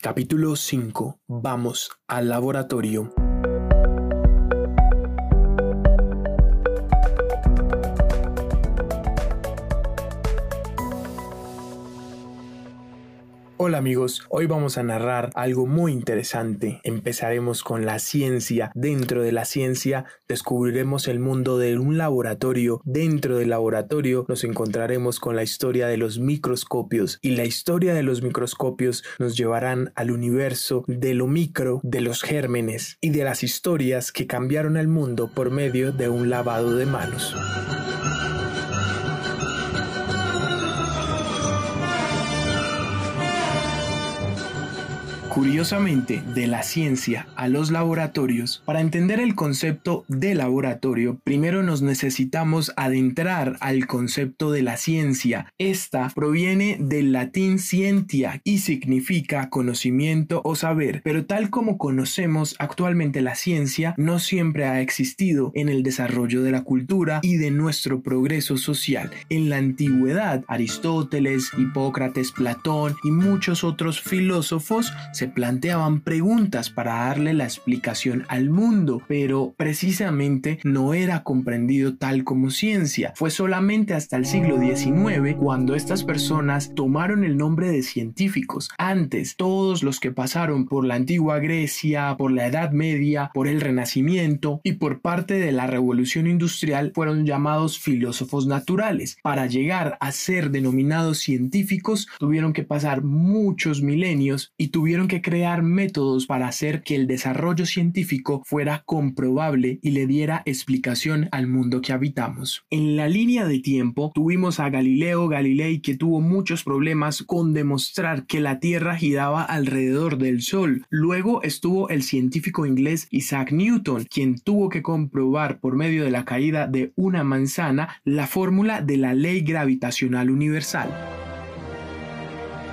Capítulo 5. Vamos al laboratorio. Hola amigos, hoy vamos a narrar algo muy interesante. Empezaremos con la ciencia. Dentro de la ciencia descubriremos el mundo de un laboratorio. Dentro del laboratorio nos encontraremos con la historia de los microscopios y la historia de los microscopios nos llevarán al universo de lo micro, de los gérmenes y de las historias que cambiaron el mundo por medio de un lavado de manos. Curiosamente, de la ciencia a los laboratorios, para entender el concepto de laboratorio, primero nos necesitamos adentrar al concepto de la ciencia. Esta proviene del latín scientia y significa conocimiento o saber, pero tal como conocemos actualmente la ciencia, no siempre ha existido en el desarrollo de la cultura y de nuestro progreso social. En la antigüedad, Aristóteles, Hipócrates, Platón y muchos otros filósofos se planteaban preguntas para darle la explicación al mundo, pero precisamente no era comprendido tal como ciencia. Fue solamente hasta el siglo XIX cuando estas personas tomaron el nombre de científicos. Antes, todos los que pasaron por la antigua Grecia, por la Edad Media, por el Renacimiento y por parte de la Revolución Industrial fueron llamados filósofos naturales. Para llegar a ser denominados científicos tuvieron que pasar muchos milenios y tuvieron que crear métodos para hacer que el desarrollo científico fuera comprobable y le diera explicación al mundo que habitamos. En la línea de tiempo tuvimos a Galileo Galilei que tuvo muchos problemas con demostrar que la Tierra giraba alrededor del Sol. Luego estuvo el científico inglés Isaac Newton, quien tuvo que comprobar por medio de la caída de una manzana la fórmula de la ley gravitacional universal.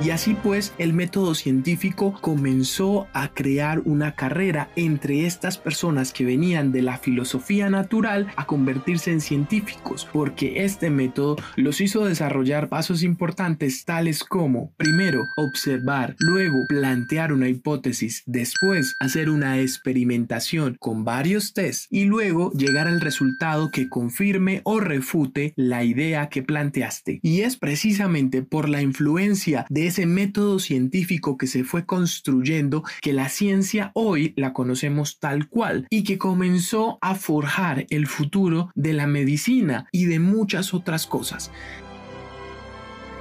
Y así pues, el método científico comenzó a crear una carrera entre estas personas que venían de la filosofía natural a convertirse en científicos, porque este método los hizo desarrollar pasos importantes tales como, primero, observar, luego plantear una hipótesis, después hacer una experimentación con varios tests y luego llegar al resultado que confirme o refute la idea que planteaste. Y es precisamente por la influencia de ese método científico que se fue construyendo que la ciencia hoy la conocemos tal cual y que comenzó a forjar el futuro de la medicina y de muchas otras cosas.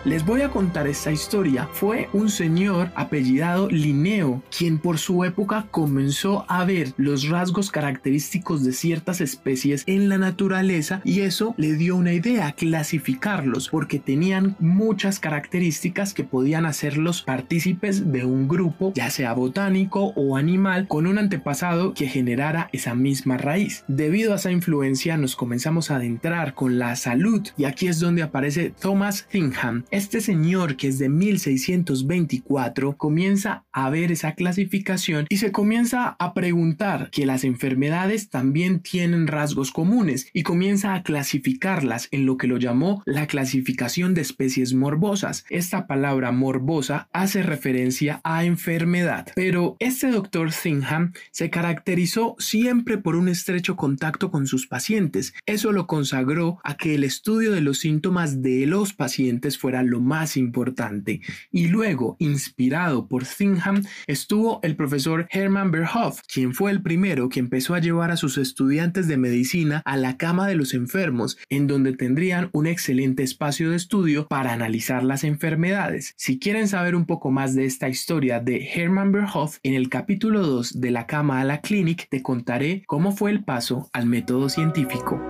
Les voy a contar esta historia. Fue un señor apellidado Linneo quien por su época comenzó a ver los rasgos característicos de ciertas especies en la naturaleza y eso le dio una idea, clasificarlos, porque tenían muchas características que podían hacerlos partícipes de un grupo, ya sea botánico o animal, con un antepasado que generara esa misma raíz. Debido a esa influencia nos comenzamos a adentrar con la salud y aquí es donde aparece Thomas Thingham este señor, que es de 1624, comienza a ver esa clasificación y se comienza a preguntar que las enfermedades también tienen rasgos comunes y comienza a clasificarlas en lo que lo llamó la clasificación de especies morbosas. Esta palabra morbosa hace referencia a enfermedad, pero este doctor Thingham se caracterizó siempre por un estrecho contacto con sus pacientes. Eso lo consagró a que el estudio de los síntomas de los pacientes fuera lo más importante. Y luego, inspirado por Thingham, estuvo el profesor Hermann Berhoff, quien fue el primero que empezó a llevar a sus estudiantes de medicina a la cama de los enfermos, en donde tendrían un excelente espacio de estudio para analizar las enfermedades. Si quieren saber un poco más de esta historia de Hermann Berhoff, en el capítulo 2 de la cama a la clinic te contaré cómo fue el paso al método científico.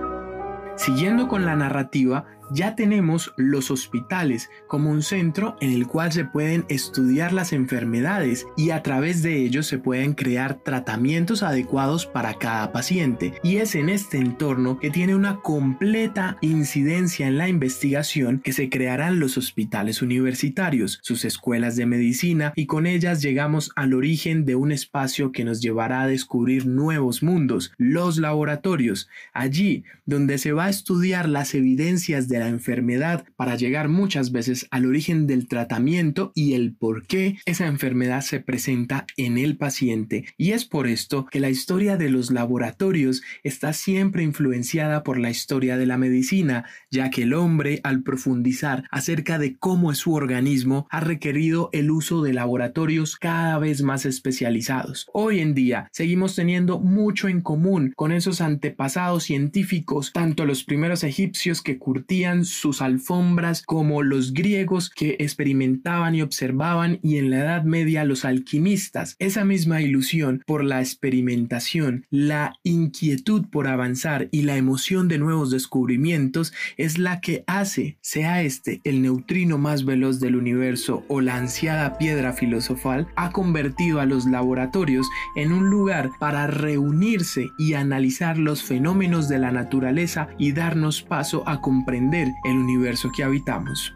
Siguiendo con la narrativa, ya tenemos los hospitales como un centro en el cual se pueden estudiar las enfermedades y a través de ellos se pueden crear tratamientos adecuados para cada paciente. Y es en este entorno que tiene una completa incidencia en la investigación que se crearán los hospitales universitarios, sus escuelas de medicina y con ellas llegamos al origen de un espacio que nos llevará a descubrir nuevos mundos, los laboratorios, allí donde se va a estudiar las evidencias de la enfermedad para llegar muchas veces al origen del tratamiento y el por qué esa enfermedad se presenta en el paciente. Y es por esto que la historia de los laboratorios está siempre influenciada por la historia de la medicina, ya que el hombre, al profundizar acerca de cómo es su organismo, ha requerido el uso de laboratorios cada vez más especializados. Hoy en día seguimos teniendo mucho en común con esos antepasados científicos, tanto los primeros egipcios que curtían sus alfombras como los griegos que experimentaban y observaban y en la Edad Media los alquimistas. Esa misma ilusión por la experimentación, la inquietud por avanzar y la emoción de nuevos descubrimientos es la que hace, sea este el neutrino más veloz del universo o la ansiada piedra filosofal, ha convertido a los laboratorios en un lugar para reunirse y analizar los fenómenos de la naturaleza y darnos paso a comprender el universo que habitamos.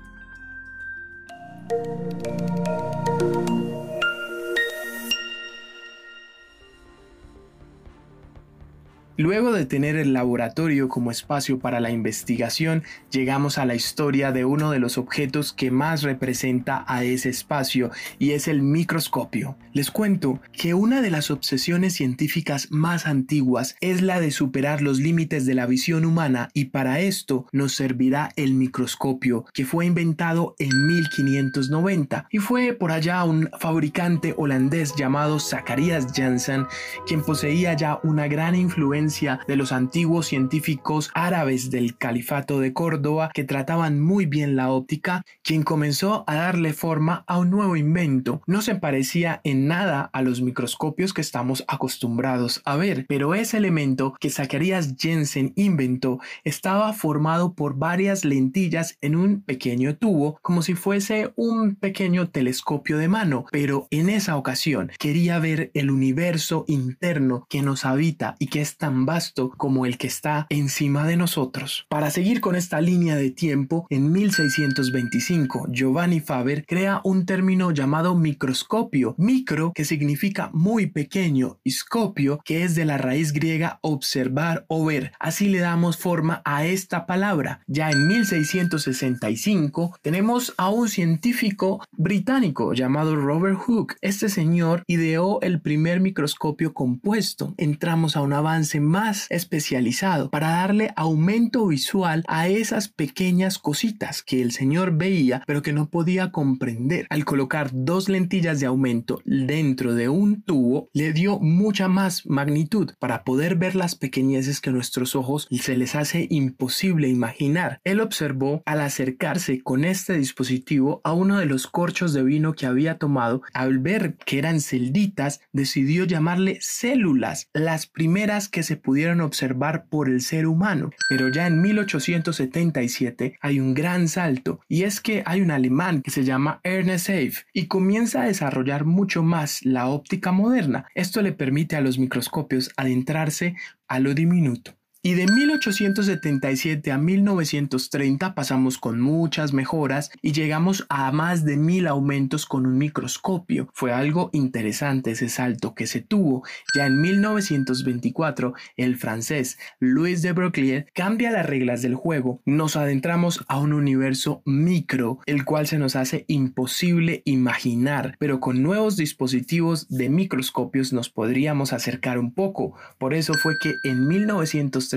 Luego de tener el laboratorio como espacio para la investigación, llegamos a la historia de uno de los objetos que más representa a ese espacio y es el microscopio. Les cuento que una de las obsesiones científicas más antiguas es la de superar los límites de la visión humana y para esto nos servirá el microscopio que fue inventado en 1590 y fue por allá un fabricante holandés llamado Zacharias Janssen quien poseía ya una gran influencia de los antiguos científicos árabes del califato de Córdoba que trataban muy bien la óptica, quien comenzó a darle forma a un nuevo invento. No se parecía en nada a los microscopios que estamos acostumbrados a ver, pero ese elemento que Zacharias Jensen inventó estaba formado por varias lentillas en un pequeño tubo, como si fuese un pequeño telescopio de mano, pero en esa ocasión quería ver el universo interno que nos habita y que es tan vasto como el que está encima de nosotros. Para seguir con esta línea de tiempo, en 1625 Giovanni Faber crea un término llamado microscopio, micro que significa muy pequeño y scopio que es de la raíz griega observar o ver. Así le damos forma a esta palabra. Ya en 1665 tenemos a un científico británico llamado Robert Hooke. Este señor ideó el primer microscopio compuesto. Entramos a un avance más especializado para darle aumento visual a esas pequeñas cositas que el señor veía pero que no podía comprender. Al colocar dos lentillas de aumento dentro de un tubo le dio mucha más magnitud para poder ver las pequeñeces que nuestros ojos se les hace imposible imaginar. Él observó al acercarse con este dispositivo a uno de los corchos de vino que había tomado, al ver que eran celditas, decidió llamarle células, las primeras que se pudieron observar por el ser humano. Pero ya en 1877 hay un gran salto y es que hay un alemán que se llama Ernest Hafe y comienza a desarrollar mucho más la óptica moderna. Esto le permite a los microscopios adentrarse a lo diminuto. Y de 1877 a 1930 pasamos con muchas mejoras y llegamos a más de mil aumentos con un microscopio. Fue algo interesante ese salto que se tuvo. Ya en 1924 el francés Louis de Broglie cambia las reglas del juego. Nos adentramos a un universo micro, el cual se nos hace imposible imaginar, pero con nuevos dispositivos de microscopios nos podríamos acercar un poco. Por eso fue que en 1930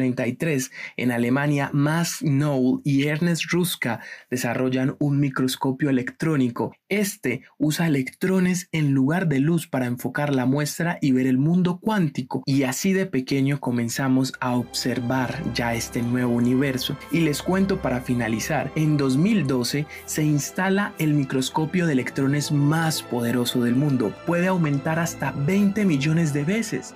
en Alemania, Max Knoll y Ernest Ruska desarrollan un microscopio electrónico. Este usa electrones en lugar de luz para enfocar la muestra y ver el mundo cuántico. Y así de pequeño comenzamos a observar ya este nuevo universo. Y les cuento para finalizar, en 2012 se instala el microscopio de electrones más poderoso del mundo. Puede aumentar hasta 20 millones de veces.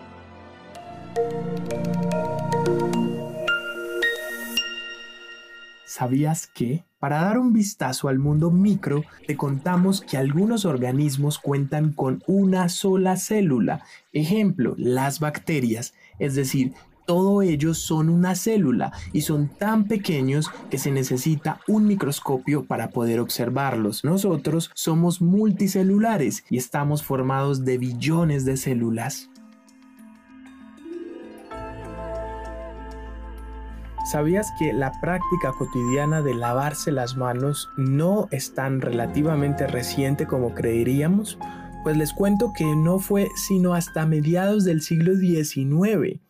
¿Sabías que? Para dar un vistazo al mundo micro, te contamos que algunos organismos cuentan con una sola célula. Ejemplo, las bacterias, es decir, todos ellos son una célula y son tan pequeños que se necesita un microscopio para poder observarlos. Nosotros somos multicelulares y estamos formados de billones de células. ¿Sabías que la práctica cotidiana de lavarse las manos no es tan relativamente reciente como creeríamos? Pues les cuento que no fue sino hasta mediados del siglo XIX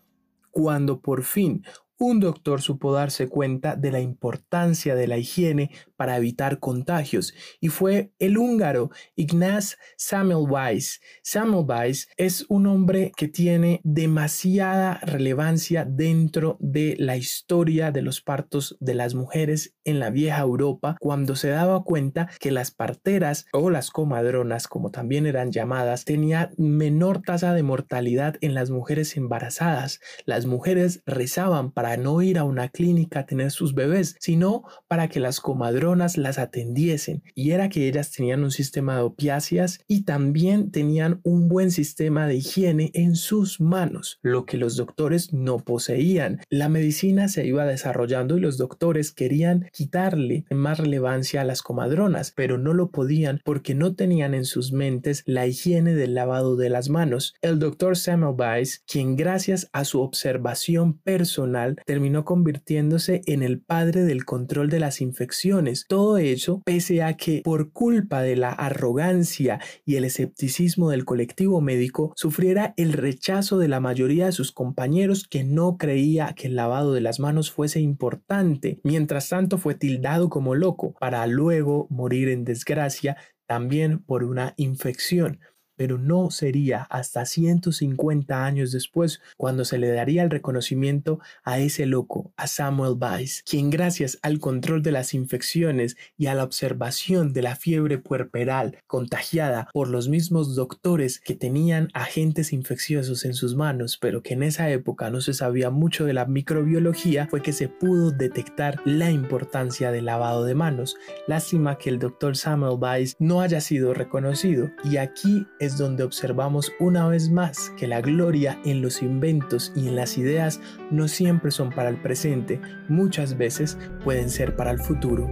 cuando por fin un doctor supo darse cuenta de la importancia de la higiene para evitar contagios y fue el húngaro Ignaz Semmelweis. Semmelweis es un hombre que tiene demasiada relevancia dentro de la historia de los partos de las mujeres en la vieja Europa cuando se daba cuenta que las parteras o las comadronas como también eran llamadas tenían menor tasa de mortalidad en las mujeres embarazadas. Las mujeres rezaban para no ir a una clínica a tener sus bebés, sino para que las comadronas las atendiesen. Y era que ellas tenían un sistema de opiáceas y también tenían un buen sistema de higiene en sus manos, lo que los doctores no poseían. La medicina se iba desarrollando y los doctores querían quitarle más relevancia a las comadronas, pero no lo podían porque no tenían en sus mentes la higiene del lavado de las manos. El doctor Samuel Weiss, quien gracias a su observación personal terminó convirtiéndose en el padre del control de las infecciones. Todo ello pese a que por culpa de la arrogancia y el escepticismo del colectivo médico sufriera el rechazo de la mayoría de sus compañeros que no creía que el lavado de las manos fuese importante. Mientras tanto fue tildado como loco para luego morir en desgracia también por una infección pero no sería hasta 150 años después cuando se le daría el reconocimiento a ese loco, a Samuel Weiss, quien gracias al control de las infecciones y a la observación de la fiebre puerperal contagiada por los mismos doctores que tenían agentes infecciosos en sus manos, pero que en esa época no se sabía mucho de la microbiología, fue que se pudo detectar la importancia del lavado de manos. Lástima que el doctor Samuel Weiss no haya sido reconocido y aquí es donde observamos una vez más que la gloria en los inventos y en las ideas no siempre son para el presente, muchas veces pueden ser para el futuro.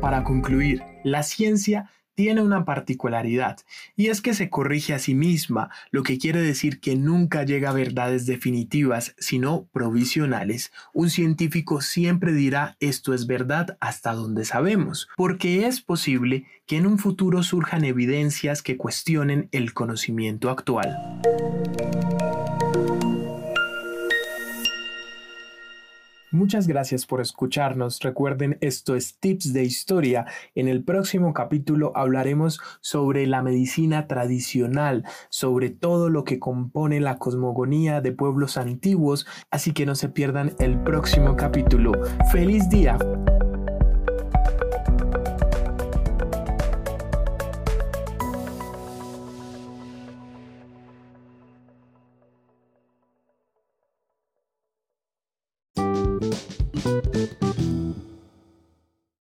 Para concluir, la ciencia tiene una particularidad y es que se corrige a sí misma, lo que quiere decir que nunca llega a verdades definitivas, sino provisionales. Un científico siempre dirá esto es verdad hasta donde sabemos, porque es posible que en un futuro surjan evidencias que cuestionen el conocimiento actual. Muchas gracias por escucharnos. Recuerden, esto es Tips de Historia. En el próximo capítulo hablaremos sobre la medicina tradicional, sobre todo lo que compone la cosmogonía de pueblos antiguos, así que no se pierdan el próximo capítulo. ¡Feliz día!